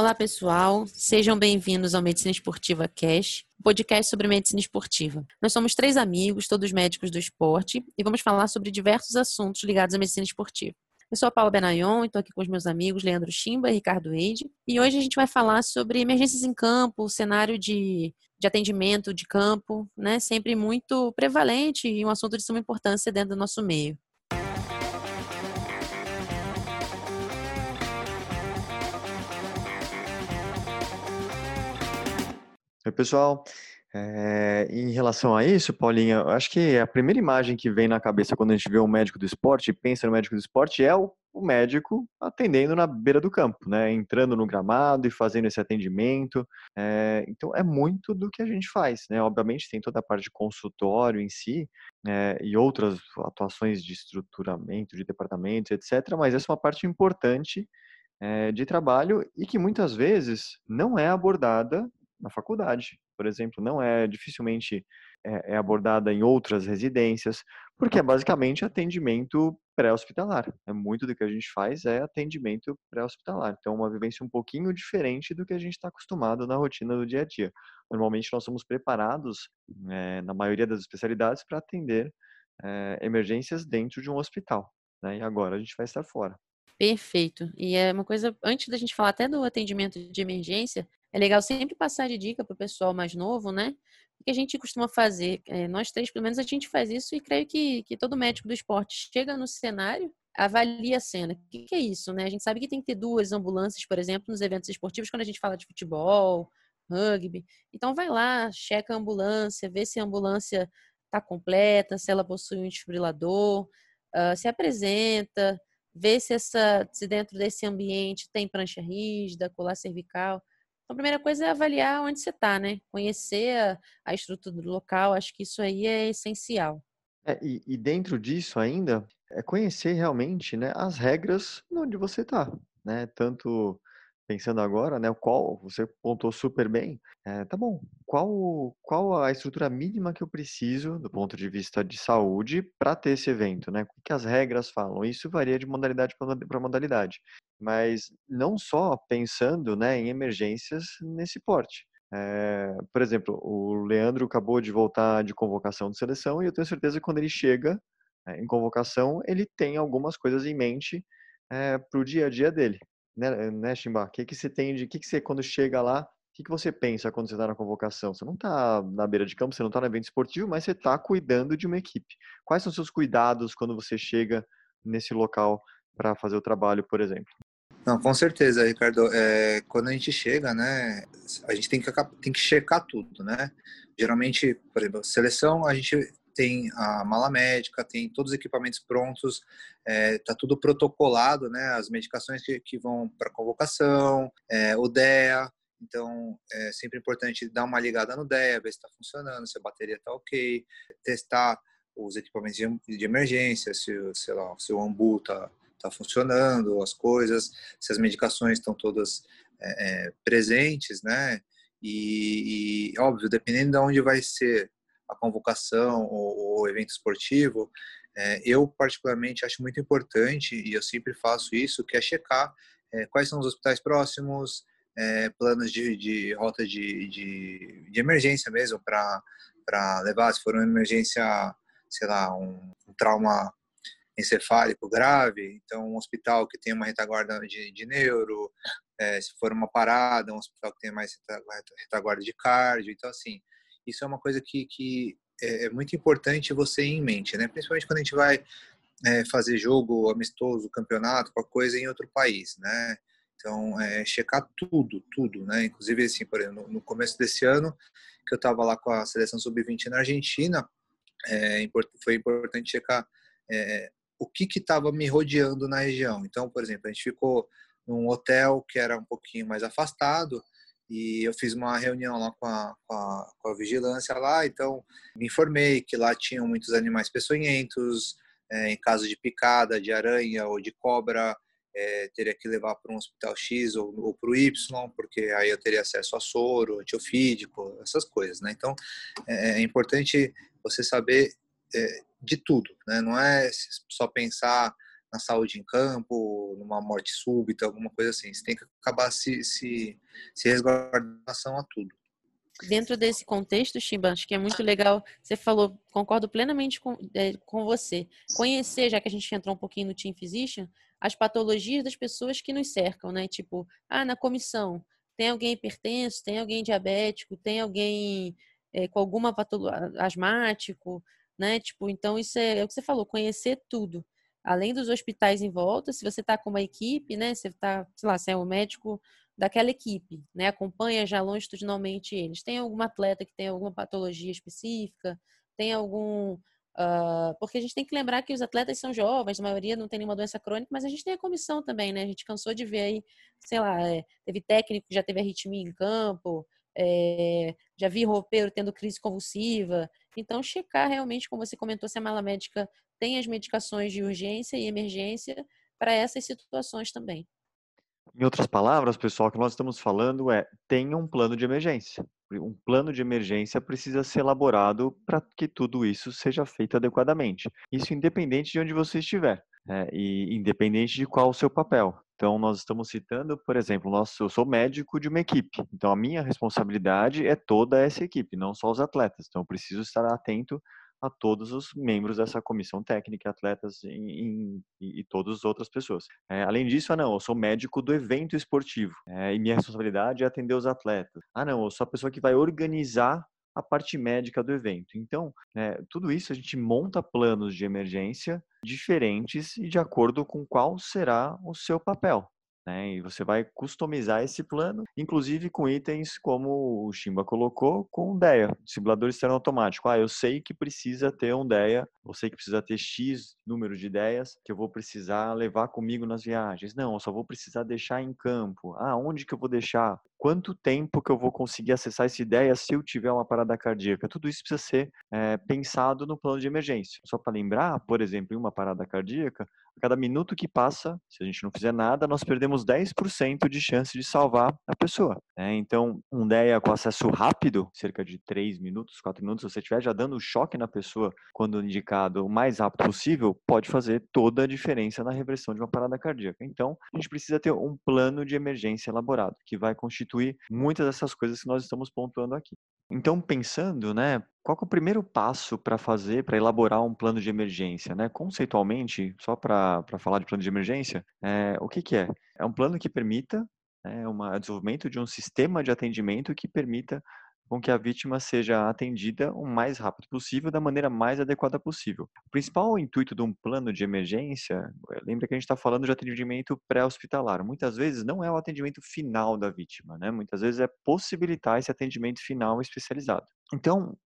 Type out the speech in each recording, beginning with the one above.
Olá, pessoal. Sejam bem-vindos ao Medicina Esportiva Cash, podcast sobre medicina esportiva. Nós somos três amigos, todos médicos do esporte, e vamos falar sobre diversos assuntos ligados à medicina esportiva. Eu sou a Paula Benayon estou aqui com os meus amigos Leandro Chimba e Ricardo Eide. E hoje a gente vai falar sobre emergências em campo, cenário de, de atendimento de campo, né? Sempre muito prevalente e um assunto de suma importância dentro do nosso meio. Oi, pessoal. É, em relação a isso, Paulinha, eu acho que a primeira imagem que vem na cabeça quando a gente vê um médico do esporte, pensa no médico do esporte, é o, o, médico atendendo na beira do campo, né? Entrando no gramado e fazendo esse atendimento. É, então, é muito do que a gente faz, né? Obviamente, tem toda a parte de consultório em si é, e outras atuações de estruturamento de departamentos, etc. Mas essa é uma parte importante de trabalho e que muitas vezes não é abordada na faculdade, por exemplo, não é dificilmente é, é abordada em outras residências, porque é basicamente atendimento pré-hospitalar. É muito do que a gente faz é atendimento pré-hospitalar. Então, uma vivência um pouquinho diferente do que a gente está acostumado na rotina do dia a dia. Normalmente, nós somos preparados, é, na maioria das especialidades, para atender é, emergências dentro de um hospital. Né? E agora a gente vai estar fora. Perfeito. E é uma coisa, antes da gente falar até do atendimento de emergência, é legal sempre passar de dica para o pessoal mais novo, né? O que a gente costuma fazer, é, nós três, pelo menos, a gente faz isso e creio que, que todo médico do esporte chega no cenário, avalia a cena. O que, que é isso, né? A gente sabe que tem que ter duas ambulâncias, por exemplo, nos eventos esportivos, quando a gente fala de futebol, rugby. Então, vai lá, checa a ambulância, vê se a ambulância está completa, se ela possui um desfibrilador, uh, se apresenta, vê se, essa, se dentro desse ambiente tem prancha rígida, colar cervical. Então, a primeira coisa é avaliar onde você está, né? Conhecer a, a, estrutura do local, acho que isso aí é essencial. É, e, e, dentro disso ainda, é conhecer realmente né, as regras onde você está, né? Tanto pensando agora, né, qual você pontuou super bem, é, tá bom, qual, qual a estrutura mínima que eu preciso do ponto de vista de saúde para ter esse evento, né? O que as regras falam? Isso varia de modalidade para modalidade, mas não só pensando, né, em emergências nesse porte. É, por exemplo, o Leandro acabou de voltar de convocação de seleção e eu tenho certeza que quando ele chega é, em convocação, ele tem algumas coisas em mente é, para o dia a dia dele né, né Chimba? O que, que você tem de. O que, que você, quando chega lá, o que, que você pensa quando você está na convocação? Você não está na beira de campo, você não está no evento esportivo, mas você está cuidando de uma equipe. Quais são seus cuidados quando você chega nesse local para fazer o trabalho, por exemplo? Não, com certeza, Ricardo. É, quando a gente chega, né, a gente tem que, tem que checar tudo, né? Geralmente, por exemplo, seleção, a gente tem a mala médica, tem todos os equipamentos prontos, está é, tudo protocolado, né? As medicações que, que vão para convocação, é, o DEA. Então, é sempre importante dar uma ligada no DEA, ver se está funcionando, se a bateria está ok, testar os equipamentos de emergência, se, sei lá, se o ambu está tá funcionando, as coisas, se as medicações estão todas é, é, presentes, né? E, e, óbvio, dependendo de onde vai ser a convocação ou o evento esportivo, é, eu particularmente acho muito importante, e eu sempre faço isso, que é checar é, quais são os hospitais próximos, é, planos de, de rota de, de, de, emergência mesmo para levar, se for uma emergência, sei lá, um, um, trauma encefálico grave, então um hospital que tem uma retaguarda de, de neuro, é, se for uma parada, um hospital que tem mais retaguarda de cardio, então assim, isso é uma coisa que, que é, é muito importante você ir em mente, né? Principalmente quando a gente vai é, fazer jogo amistoso, campeonato, qualquer coisa em outro país, né? Então, é, checar tudo, tudo, né? Inclusive, assim, por exemplo, no começo desse ano, que eu estava lá com a seleção sub-20 na Argentina, é, foi importante checar é, o que estava me rodeando na região. Então, por exemplo, a gente ficou num hotel que era um pouquinho mais afastado, e eu fiz uma reunião lá com a, com a, com a vigilância lá, então me informei que lá tinham muitos animais peçonhentos, é, em caso de picada, de aranha ou de cobra, é, teria que levar para um hospital X ou, ou para o Y, porque aí eu teria acesso a soro, antiofídico, essas coisas, né? Então, é, é importante você saber é, de tudo, né? Não é só pensar na saúde em campo, numa morte súbita, alguma coisa assim. Você tem que acabar se, se, se resguardando a tudo. Dentro desse contexto, Chimba, acho que é muito legal. Você falou, concordo plenamente com, é, com você. Conhecer, já que a gente entrou um pouquinho no Team Physician, as patologias das pessoas que nos cercam, né? Tipo, ah, na comissão, tem alguém hipertenso, tem alguém diabético, tem alguém é, com alguma patologia asmático, né? Tipo, então isso é, é o que você falou, conhecer tudo além dos hospitais em volta, se você está com uma equipe, né, você está, sei lá, você é o médico daquela equipe, né, acompanha já longitudinalmente eles. Tem algum atleta que tem alguma patologia específica? Tem algum Uh, porque a gente tem que lembrar que os atletas são jovens, a maioria não tem nenhuma doença crônica, mas a gente tem a comissão também, né? A gente cansou de ver aí, sei lá, é, teve técnico que já teve arritmia em campo, é, já vi roupeiro tendo crise convulsiva. Então, checar realmente, como você comentou, se a mala médica tem as medicações de urgência e emergência para essas situações também. Em outras palavras, pessoal, o que nós estamos falando é tenha um plano de emergência. Um plano de emergência precisa ser elaborado para que tudo isso seja feito adequadamente. Isso independente de onde você estiver. É, e independente de qual o seu papel. Então, nós estamos citando, por exemplo, nosso, eu sou médico de uma equipe. Então, a minha responsabilidade é toda essa equipe, não só os atletas. Então, eu preciso estar atento a todos os membros dessa comissão técnica, atletas e, e, e todas as outras pessoas. É, além disso, ah não, eu sou médico do evento esportivo é, e minha responsabilidade é atender os atletas. Ah não, eu sou a pessoa que vai organizar a parte médica do evento. Então, é, tudo isso a gente monta planos de emergência diferentes e de acordo com qual será o seu papel. Né? E você vai customizar esse plano, inclusive com itens como o Shimba colocou, com DEA, simulador externo automático. Ah, eu sei que precisa ter um DEA, eu sei que precisa ter X número de ideias que eu vou precisar levar comigo nas viagens. Não, eu só vou precisar deixar em campo. Ah, onde que eu vou deixar? Quanto tempo que eu vou conseguir acessar essa ideia se eu tiver uma parada cardíaca? Tudo isso precisa ser é, pensado no plano de emergência. Só para lembrar, por exemplo, em uma parada cardíaca, a cada minuto que passa, se a gente não fizer nada, nós perdemos 10% de chance de salvar a pessoa. Né? Então, um DEA com acesso rápido, cerca de 3 minutos, 4 minutos, se você estiver já dando choque na pessoa quando indicado o mais rápido possível, pode fazer toda a diferença na reversão de uma parada cardíaca. Então, a gente precisa ter um plano de emergência elaborado, que vai constituir muitas dessas coisas que nós estamos pontuando aqui. Então, pensando, né, qual é o primeiro passo para fazer, para elaborar um plano de emergência, né? Conceitualmente, só para falar de plano de emergência, é, o que, que é? É um plano que permita né, o desenvolvimento de um sistema de atendimento que permita com que a vítima seja atendida o mais rápido possível, da maneira mais adequada possível. O principal intuito de um plano de emergência, eh, lembra que a gente está falando de atendimento pré-hospitalar. Muitas vezes não é o atendimento final da vítima, né? Muitas vezes é possibilitar esse atendimento final especializado. Então,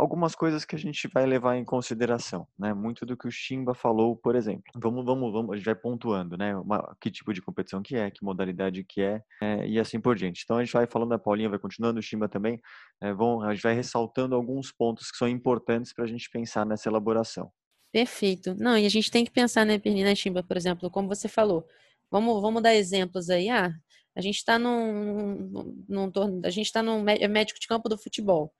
algumas coisas que a gente vai levar em consideração, né? Muito do que o Chimba falou, por exemplo. Vamos, vamos, vamos, a gente vai pontuando, né? Uma, que tipo de competição que é, que modalidade que é, é, e assim por diante. Então a gente vai falando, a Paulinha vai continuando, o Chimba também, é, vão, a gente vai ressaltando alguns pontos que são importantes para a gente pensar nessa elaboração. Perfeito. Não, e a gente tem que pensar, né, Pernina Chimba, por exemplo, como você falou. Vamos, vamos dar exemplos aí. Ah, a gente está num, num, num, a gente está num médico de campo do futebol.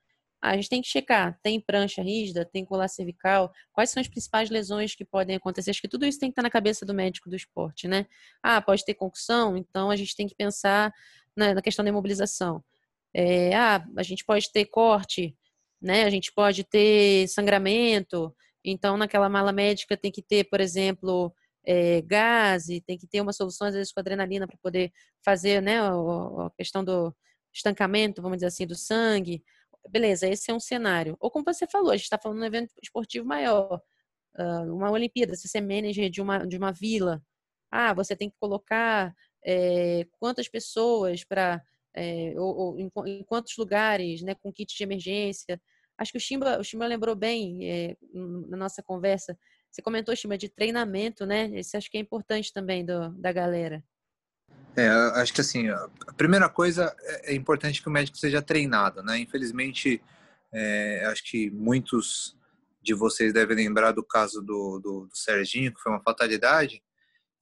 A gente tem que checar, tem prancha rígida, tem colar cervical, quais são as principais lesões que podem acontecer. Acho que tudo isso tem que estar na cabeça do médico do esporte, né? Ah, pode ter concussão, então a gente tem que pensar na, questão da imobilização. É, ah, a gente pode ter corte, né? A gente pode ter sangramento, então naquela mala médica tem que ter, por exemplo, é, gás, tem que ter uma solução, às vezes, com adrenalina para poder fazer né, a questão do estancamento, vamos dizer assim, do sangue beleza, esse é um cenário. Ou como você falou, a gente está falando de um evento esportivo maior, uma Olimpíada, se você é manager de uma, de uma vila, ah, você tem que colocar é, quantas pessoas para, é, ou, ou em, em, quantos lugares, né, com kit de emergência. Acho que o Chimba, o Chimba lembrou bem é, na nossa conversa. Você comentou, Chimba, de treinamento, né? Isso acho que é importante também do, da galera. É, acho que assim, a primeira coisa é, é importante que o médico seja treinado, né? Infelizmente, é, acho que muitos de vocês devem lembrar do caso do, do, do, Serginho, que foi uma fatalidade,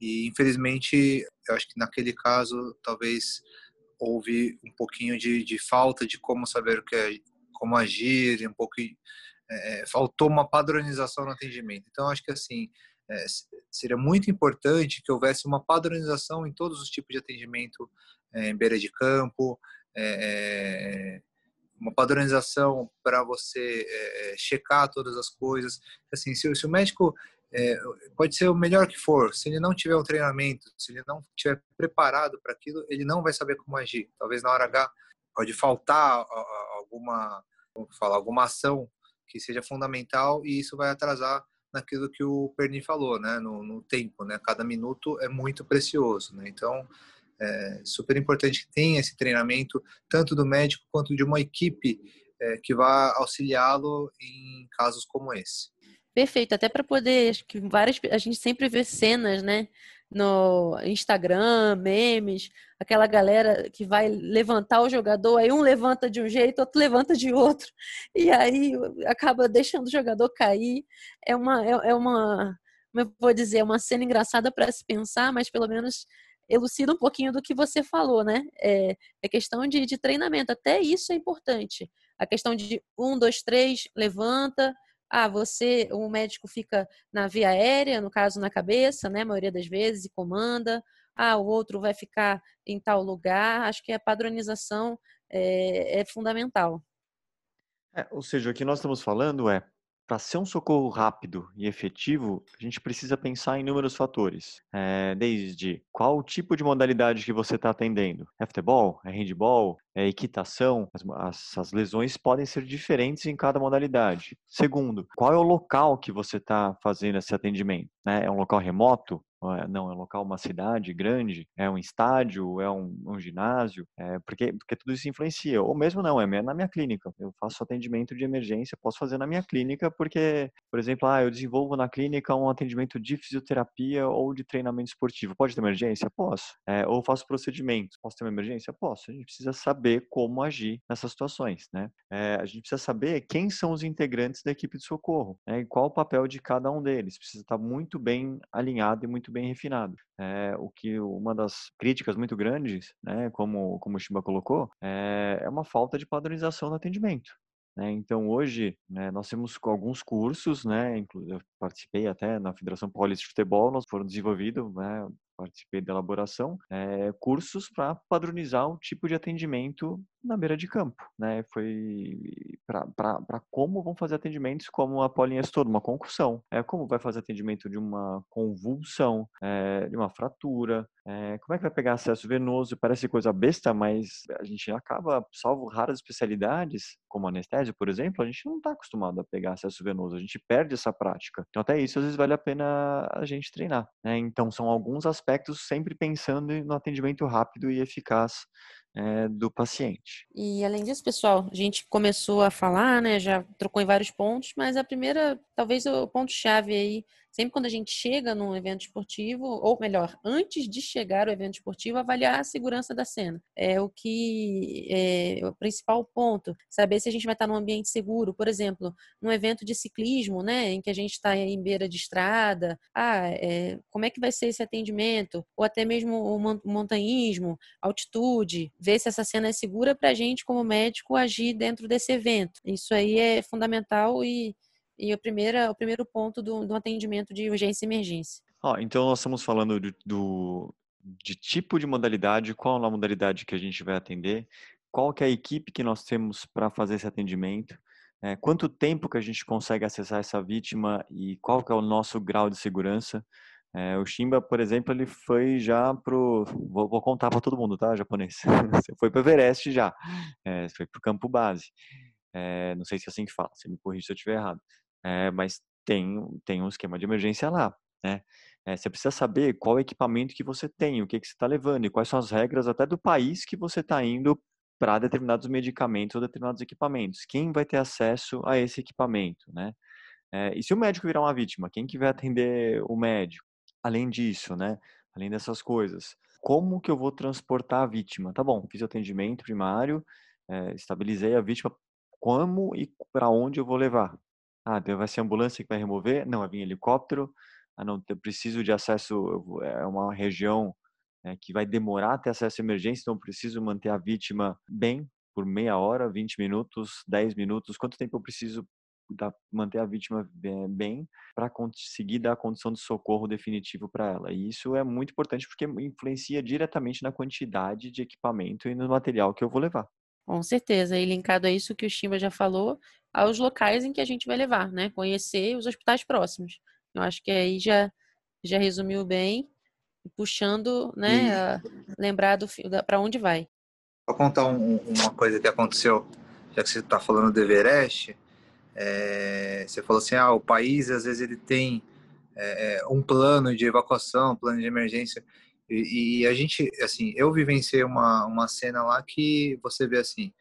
e infelizmente, eu acho que naquele caso, talvez houve um pouquinho de, de falta de como saber o que é, como agir, um pouco é, faltou uma padronização no atendimento. Então, acho que assim, é, seria muito importante que houvesse uma padronização em todos os tipos de atendimento é, em beira de campo, é, uma padronização para você é, checar todas as coisas. Assim, se, se o médico é, pode ser o melhor que for, se ele não tiver um treinamento, se ele não estiver preparado para aquilo, ele não vai saber como agir. Talvez na hora H pode faltar alguma, como falar, alguma ação que seja fundamental e isso vai atrasar naquilo que o Perni falou, né, no, no tempo, né, cada minuto é muito precioso, né, então é super importante que tenha esse treinamento tanto do médico quanto de uma equipe é, que vá auxiliá-lo em casos como esse. Perfeito, até para poder, acho que várias, a gente sempre vê cenas, né, no Instagram, memes, aquela galera que vai levantar o jogador, aí um levanta de um jeito, outro levanta de outro, e aí acaba deixando o jogador cair. É uma, é, é uma, eu vou dizer, é uma cena engraçada para se pensar, mas pelo menos elucida um pouquinho do que você falou, né? É, é questão de, de treinamento, até isso é importante. A questão de um, dois, três, levanta, ah, você, o médico fica na via aérea, no caso na cabeça, né, a maioria das vezes, e comanda. Ah, o outro vai ficar em tal lugar. Acho que a padronização é, é fundamental. É, ou seja, o que nós estamos falando é para ser um socorro rápido e efetivo, a gente precisa pensar em inúmeros fatores, é, desde qual tipo de modalidade que você está atendendo. É futebol? É handball? É equitação? As, as, as, lesões podem ser diferentes em cada modalidade. Segundo, qual é o local que você está fazendo esse atendimento? Né? É um local remoto? É, não, é um local, uma cidade grande, é um estádio, é um, um ginásio, é, porque, porque tudo isso influencia. Ou mesmo não, é na minha clínica. Eu faço atendimento de emergência, posso fazer na minha clínica, porque, por exemplo, ah, eu desenvolvo na clínica um atendimento de fisioterapia ou de treinamento esportivo. Pode ter emergência? Posso. É, ou faço procedimentos. Posso ter uma emergência? Posso. A gente precisa saber como agir nessas situações, né? É, a gente precisa saber quem são os integrantes da equipe de socorro, né? E qual o papel de cada um deles. Precisa estar muito bem alinhado e muito muito bem refinado. É, o que uma das críticas muito grandes, né, como, como o Shiba colocou, é, é uma falta de padronização no atendimento. Né? Então, hoje, né, nós temos alguns cursos, né, eu participei até na Federação Paulista de Futebol, nós foram desenvolvidos né, participei da elaboração, é, cursos para padronizar o tipo de atendimento na beira de campo, né? Foi para como vão fazer atendimentos como a citou, uma concussão, é, como vai fazer atendimento de uma convulsão, é, de uma fratura, é, como é que vai pegar acesso venoso? Parece coisa besta, mas a gente acaba, salvo raras especialidades, como anestésio, por exemplo, a gente não está acostumado a pegar acesso venoso, a gente perde essa prática. Então, até isso, às vezes, vale a pena a gente treinar. Né? Então, são alguns aspectos sempre pensando no atendimento rápido e eficaz é, do paciente. E além disso, pessoal, a gente começou a falar, né? Já trocou em vários pontos, mas a primeira, talvez o ponto chave aí sempre quando a gente chega num evento esportivo, ou melhor, antes de chegar ao evento esportivo, avaliar a segurança da cena. É o que é o principal ponto. Saber se a gente vai estar num ambiente seguro. Por exemplo, num evento de ciclismo, né, em que a gente está em beira de estrada, ah, é, como é que vai ser esse atendimento? Ou até mesmo o montanhismo, altitude, ver se essa cena é segura para a gente, como médico, agir dentro desse evento. Isso aí é fundamental e e o primeiro, o primeiro ponto do, do atendimento de urgência e emergência. Oh, então, nós estamos falando do, do, de tipo de modalidade, qual a modalidade que a gente vai atender, qual que é a equipe que nós temos para fazer esse atendimento, é, quanto tempo que a gente consegue acessar essa vítima e qual que é o nosso grau de segurança. É, o Shimba, por exemplo, ele foi já pro. Vou, vou contar para todo mundo, tá, japonês? Você foi para Everest já. É, foi para o campo base. É, não sei se é assim que fala, você me corrige se eu estiver errado é, mas tem, tem um esquema de emergência lá, né? É, você precisa saber qual equipamento que você tem, o que, que você está levando e quais são as regras até do país que você está indo para determinados medicamentos ou determinados equipamentos. Quem vai ter acesso a esse equipamento, né? É, e se o médico virar uma vítima, quem que vai atender o médico? Além disso, né? Além dessas coisas, como que eu vou transportar a vítima? Tá bom, fiz o atendimento primário, é, estabilizei a vítima, como e para onde eu vou levar? Ah, vai ser ambulância que vai remover? Não, vai vir helicóptero. Ah, não, eu preciso de acesso, é uma região é, que vai demorar até acesso à emergência, então eu preciso manter a vítima bem por meia hora, 20 minutos, 10 minutos. Quanto tempo eu preciso dar, manter a vítima bem para conseguir dar a condição de socorro definitivo para ela. E isso é muito importante porque influencia diretamente na quantidade de equipamento e no material que eu vou levar. Com certeza, e linkado a isso que o Chimba já falou, aos locais em que a gente vai levar, né? Conhecer os hospitais próximos. Eu acho que aí já, já resumiu bem, puxando, né? E... lembrar para onde vai. Vou contar um, uma coisa que aconteceu, já que você está falando do Everest. É, você falou assim, ah, o país às vezes ele tem é, é um plano de evacuação, um plano de emergência. E, e, a gente, assim, eu vivenciei uma, uma cena lá que você vê assim,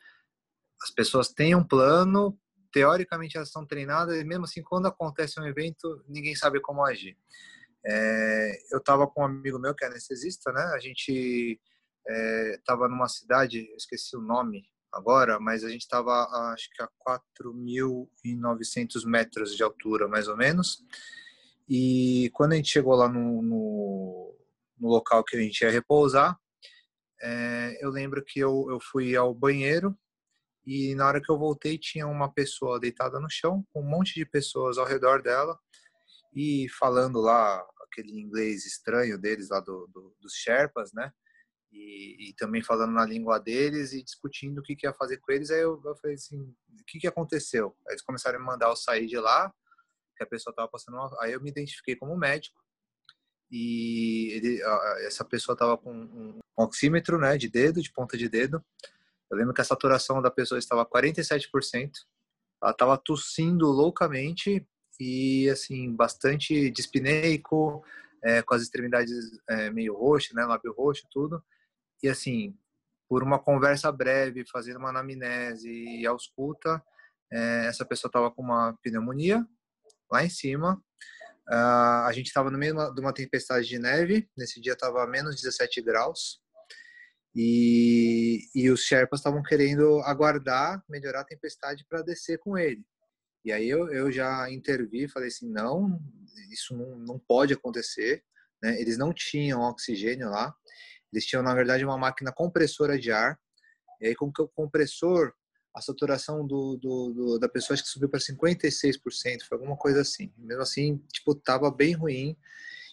as pessoas têm um plano, teoricamente elas estão treinadas, e mesmo assim, quando acontece um evento, ninguém sabe como agir. É, eu estava com um amigo meu que é anestesista, né? A gente estava é, numa cidade, esqueci o nome agora, mas a gente estava acho que a 4.900 metros de altura, mais ou menos. E quando a gente chegou lá no, no no local que a gente ia repousar. É, eu lembro que eu, eu fui ao banheiro e na hora que eu voltei tinha uma pessoa deitada no chão, com um monte de pessoas ao redor dela e falando lá aquele inglês estranho deles lá do, do dos Sherpas, né? E, e, também falando na língua deles e discutindo o que, que ia fazer com eles. Aí eu, eu falei assim, o que, que aconteceu? Aí eles começaram a me mandar eu sair de lá, que a pessoa estava passando uma... Aí eu me identifiquei como médico e ele, essa pessoa estava com um oxímetro né, de dedo, de ponta de dedo. Eu lembro que a saturação da pessoa estava 47%. Ela estava tossindo loucamente e, assim, bastante dispneico, é, com as extremidades é, meio roxas, né, lábio roxo, tudo. E, assim, por uma conversa breve, fazendo uma anamnese e ausculta, é, essa pessoa estava com uma pneumonia lá em cima Uh, a gente estava no meio de uma tempestade de neve, nesse dia estava menos 17 graus, e, e os Sherpas estavam querendo aguardar, melhorar a tempestade para descer com ele. E aí eu, eu já intervi, falei assim, não, isso não, não pode acontecer, né? Eles não tinham oxigênio lá, eles tinham, na verdade, uma máquina compressora de ar, e aí com o compressor a saturação do, do, do da pessoa acho que subiu para 56%, foi alguma coisa assim. Mesmo assim, tipo, tava bem ruim.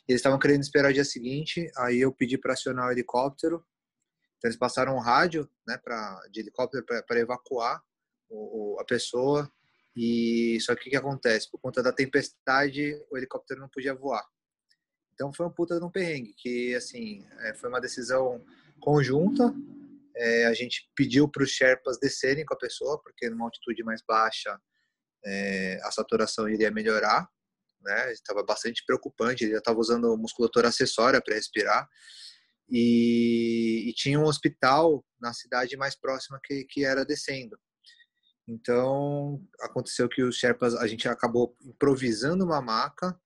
Eles estavam querendo esperar o dia seguinte, aí eu pedi para acionar o helicóptero. Então eles passaram um rádio, né, para de helicóptero para evacuar o, o, a pessoa. E só que o que acontece? Por conta da tempestade, o helicóptero não podia voar. Então foi um puta de um perrengue, que assim, é, foi uma decisão conjunta, é, a gente pediu para os Sherpas descerem com a pessoa, porque numa altitude mais baixa é, a saturação iria melhorar. Né? Estava bastante preocupante, ele já estava usando musculatura acessória para respirar. E, e, tinha um hospital na cidade mais próxima que, que era descendo. Então, aconteceu que os Sherpas, a gente acabou improvisando uma maca,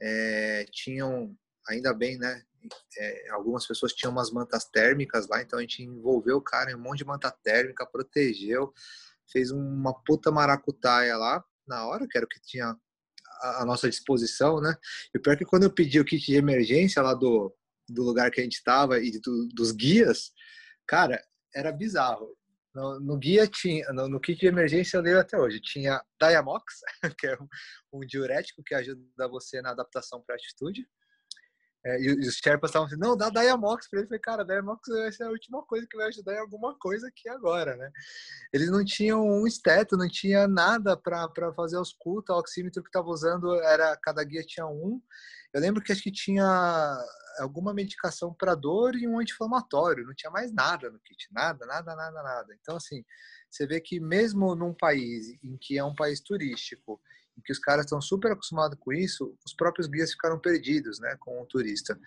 é, tinham, ainda bem, né, é, algumas pessoas tinham umas mantas térmicas lá, então a gente envolveu o cara em um monte de manta térmica, protegeu, fez uma puta maracutaia lá na hora, que era o que tinha à nossa disposição, né? E o pior é que quando eu pedi o kit de emergência lá do, do lugar que a gente estava e do, dos guias, cara, era bizarro. No, no guia tinha, no, no, kit de emergência eu leio até hoje, tinha Diamox, que é um, um diurético que ajuda você na adaptação para a altitude, é, e, os Sherpas estavam assim, não, dá Diamox pra ele. Eu falei, cara, Diamox vai ser a última coisa que vai ajudar em alguma coisa aqui agora, né? Eles não tinham um esteto, não tinha nada para fazer os cultos, o oxímetro que estava usando era, cada guia tinha um. Eu lembro que acho que tinha alguma medicação para dor e um anti-inflamatório, não tinha mais nada no kit, nada, nada, nada, nada. Então, assim, você vê que mesmo num país em que é um país turístico que os caras estão super acostumados com isso, os próprios guias ficaram perdidos, né, com o turista.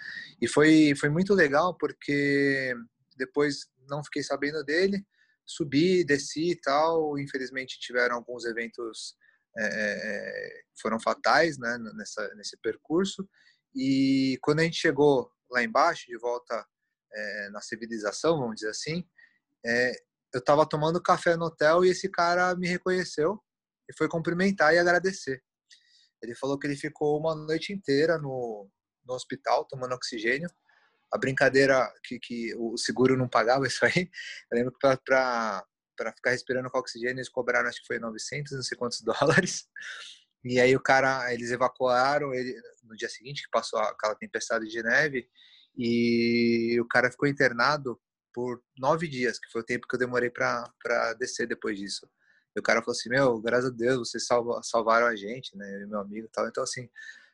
E foi, foi muito legal porque depois não fiquei sabendo dele, subi, desci e tal. Infelizmente tiveram alguns eventos é, foram fatais, né, nessa nesse percurso. E quando a gente chegou lá embaixo, de volta é, na civilização, vamos dizer assim, é, eu estava tomando café no hotel e esse cara me reconheceu e foi cumprimentar e agradecer. Ele falou que ele ficou uma noite inteira no, no hospital tomando oxigênio. A brincadeira que, que o seguro não pagava isso aí. Eu lembro que para para ficar respirando com oxigênio, eles cobraram, acho que foi 900, não sei quantos dólares. E aí o cara, eles evacuaram ele no dia seguinte, que passou aquela tempestade de neve, e o cara ficou internado por nove dias, que foi o tempo que eu demorei para descer depois disso. E o cara falou assim, meu, graças a Deus, vocês salva, salvaram a gente, né, eu e meu amigo e tal. Então, assim,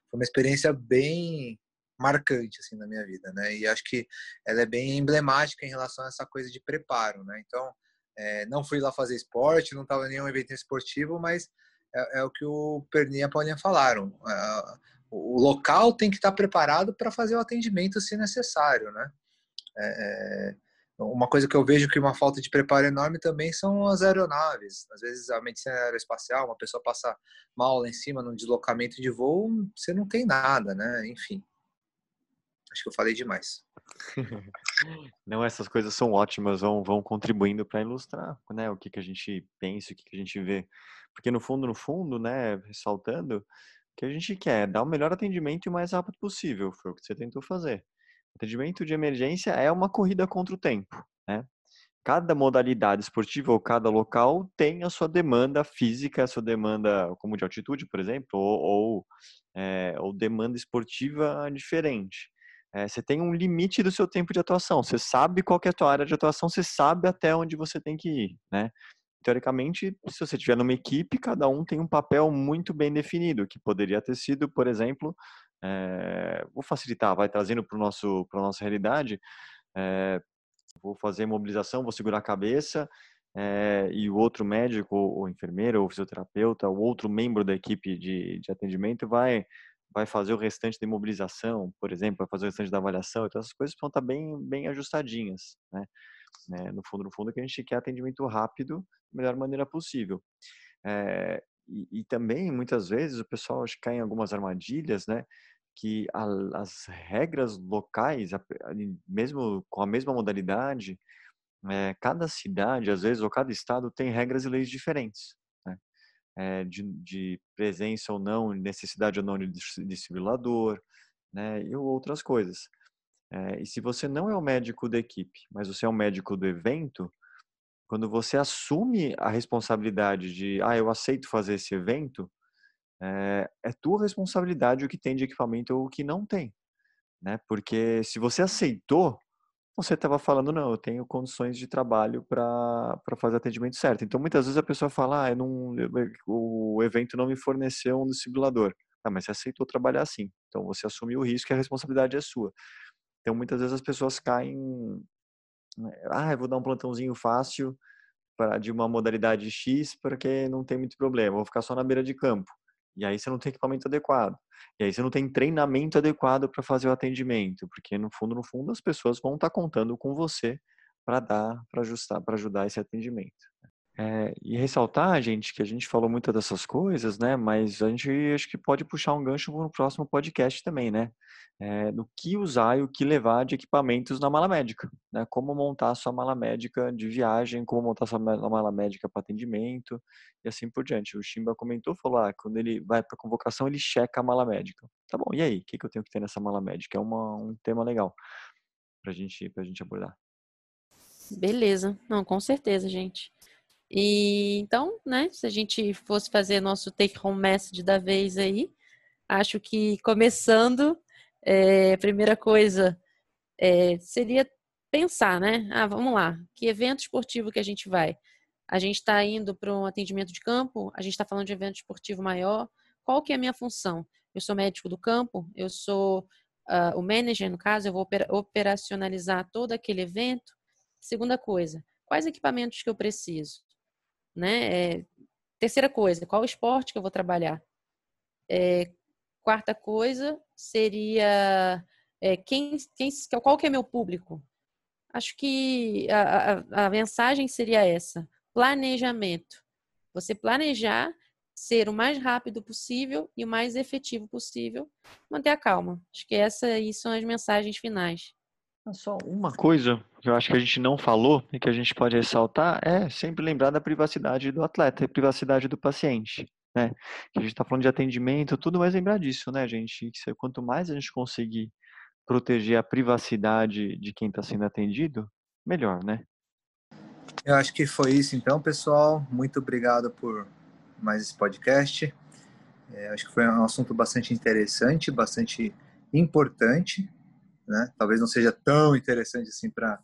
foi uma experiência bem marcante, assim, na minha vida, né, e acho que ela é bem emblemática em relação a essa coisa de preparo, né. Então, é, não fui lá fazer esporte, não estava em nenhum evento esportivo, mas é, é, o que o Perni e a Paulinha falaram. É, o local tem que estar preparado para fazer o atendimento se necessário, né? É, é uma coisa que eu vejo que uma falta de preparo enorme também são as aeronaves. Às vezes a medicina aeroespacial, uma pessoa passa mal lá em cima num deslocamento de voo, você não tem nada, né? Enfim. Acho que eu falei demais. Não, essas coisas são ótimas, vão, vão contribuindo para ilustrar né, o que, que a gente pensa, o que, que a gente vê. Porque no fundo, no fundo, né, ressaltando, o que a gente quer é dar o melhor atendimento o mais rápido possível, foi o que você tentou fazer. Atendimento de emergência é uma corrida contra o tempo, né? Cada modalidade esportiva ou cada local tem a sua demanda física, a sua demanda como de altitude, por exemplo, ou, ou, é, ou demanda esportiva diferente. É, você tem um limite do seu tempo de atuação. Você sabe qual é a tua área de atuação, você sabe até onde você tem que ir, né? Teoricamente, se você estiver numa equipe, cada um tem um papel muito bem definido, que poderia ter sido, por exemplo, é, vou facilitar, vai trazendo para nosso para nossa realidade. É, vou fazer mobilização, vou segurar a cabeça é, e o outro médico, ou enfermeiro, ou fisioterapeuta, o outro membro da equipe de, de atendimento vai vai fazer o restante da imobilização, por exemplo, vai fazer o restante da avaliação, então essas coisas vão estar bem, bem ajustadinhas, né? né? No fundo, no fundo, que a gente quer atendimento rápido da melhor maneira possível. É, e, e, também, muitas vezes, o pessoal acho cai em algumas armadilhas, né? Que a, as regras locais, mesmo com a mesma modalidade, é, cada cidade, às vezes, ou cada estado tem regras e leis diferentes é, de, de, presença ou não, necessidade ou não de desfibrilador, né, e outras coisas. É, e se você não é o médico da equipe, mas você é o médico do evento, quando você assume a responsabilidade de, ah, eu aceito fazer esse evento, é, é tua responsabilidade o que tem de equipamento ou o que não tem, né? Porque se você aceitou, você estava falando, não, eu tenho condições de trabalho para fazer atendimento certo. Então, muitas vezes a pessoa fala, ah, não, o evento não me forneceu um desfibrilador. Ah, mas você aceitou trabalhar assim. Então, você assumiu o risco e a responsabilidade é sua. Então, muitas vezes as pessoas caem, né, ah, eu vou dar um plantãozinho fácil de uma modalidade X porque não tem muito problema, vou ficar só na beira de campo. E aí você não tem equipamento adequado. E aí você não tem treinamento adequado para fazer o atendimento, porque no fundo, no fundo, as pessoas vão estar tá contando com você para dar, para ajustar, para ajudar esse atendimento. É, e ressaltar, gente, que a gente falou muito dessas coisas, né? Mas a gente acho que pode puxar um gancho no próximo podcast também, né? É, no que usar e o que levar de equipamentos na mala médica, né? Como montar sua mala médica de viagem, como montar sua mala médica para atendimento e assim por diante. O Chimba comentou, falou, ah, quando ele vai para convocação, ele checa a mala médica. Tá bom, e aí? O que, que eu tenho que ter nessa mala médica? É uma, um tema legal para gente, a gente abordar. Beleza. Não, com certeza, gente. E então, né, se a gente fosse fazer nosso take home message da vez aí, acho que começando, é, a primeira coisa é, seria pensar, né? Ah, vamos lá, que evento esportivo que a gente vai? A gente está indo para um atendimento de campo, a gente está falando de evento esportivo maior. Qual que é a minha função? Eu sou médico do campo, eu sou uh, o manager, no caso, eu vou operacionalizar todo aquele evento. Segunda coisa, quais equipamentos que eu preciso? Né? É, terceira coisa, qual esporte que eu vou trabalhar? É, quarta coisa seria é, quem, quem, qual que é meu público? Acho que a, a, a mensagem seria essa: planejamento. Você planejar ser o mais rápido possível e o mais efetivo possível, manter a calma. Acho que essas são as mensagens finais. Só uma coisa que eu acho que a gente não falou e que a gente pode ressaltar é sempre lembrar da privacidade do atleta e privacidade do paciente. Né? Que a gente está falando de atendimento, tudo mais lembrar disso, né, gente? Que quanto mais a gente conseguir proteger a privacidade de quem está sendo atendido, melhor, né? Eu acho que foi isso então, pessoal. Muito obrigado por mais esse podcast. É, acho que foi um assunto bastante interessante, bastante importante. Né? Talvez não seja tão interessante assim para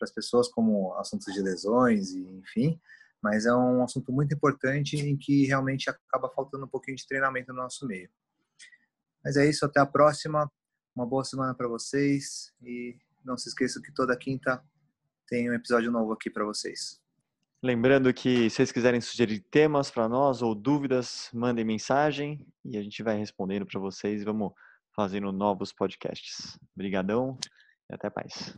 as pessoas como assuntos de lesões e enfim, mas é um assunto muito importante em que realmente acaba faltando um pouquinho de treinamento no nosso meio. Mas é isso, até a próxima. Uma boa semana para vocês e não se esqueçam que toda quinta tem um episódio novo aqui para vocês. Lembrando que se vocês quiserem sugerir temas para nós ou dúvidas, mandem mensagem e a gente vai respondendo para vocês vamos fazendo novos podcasts. Obrigadão e até mais.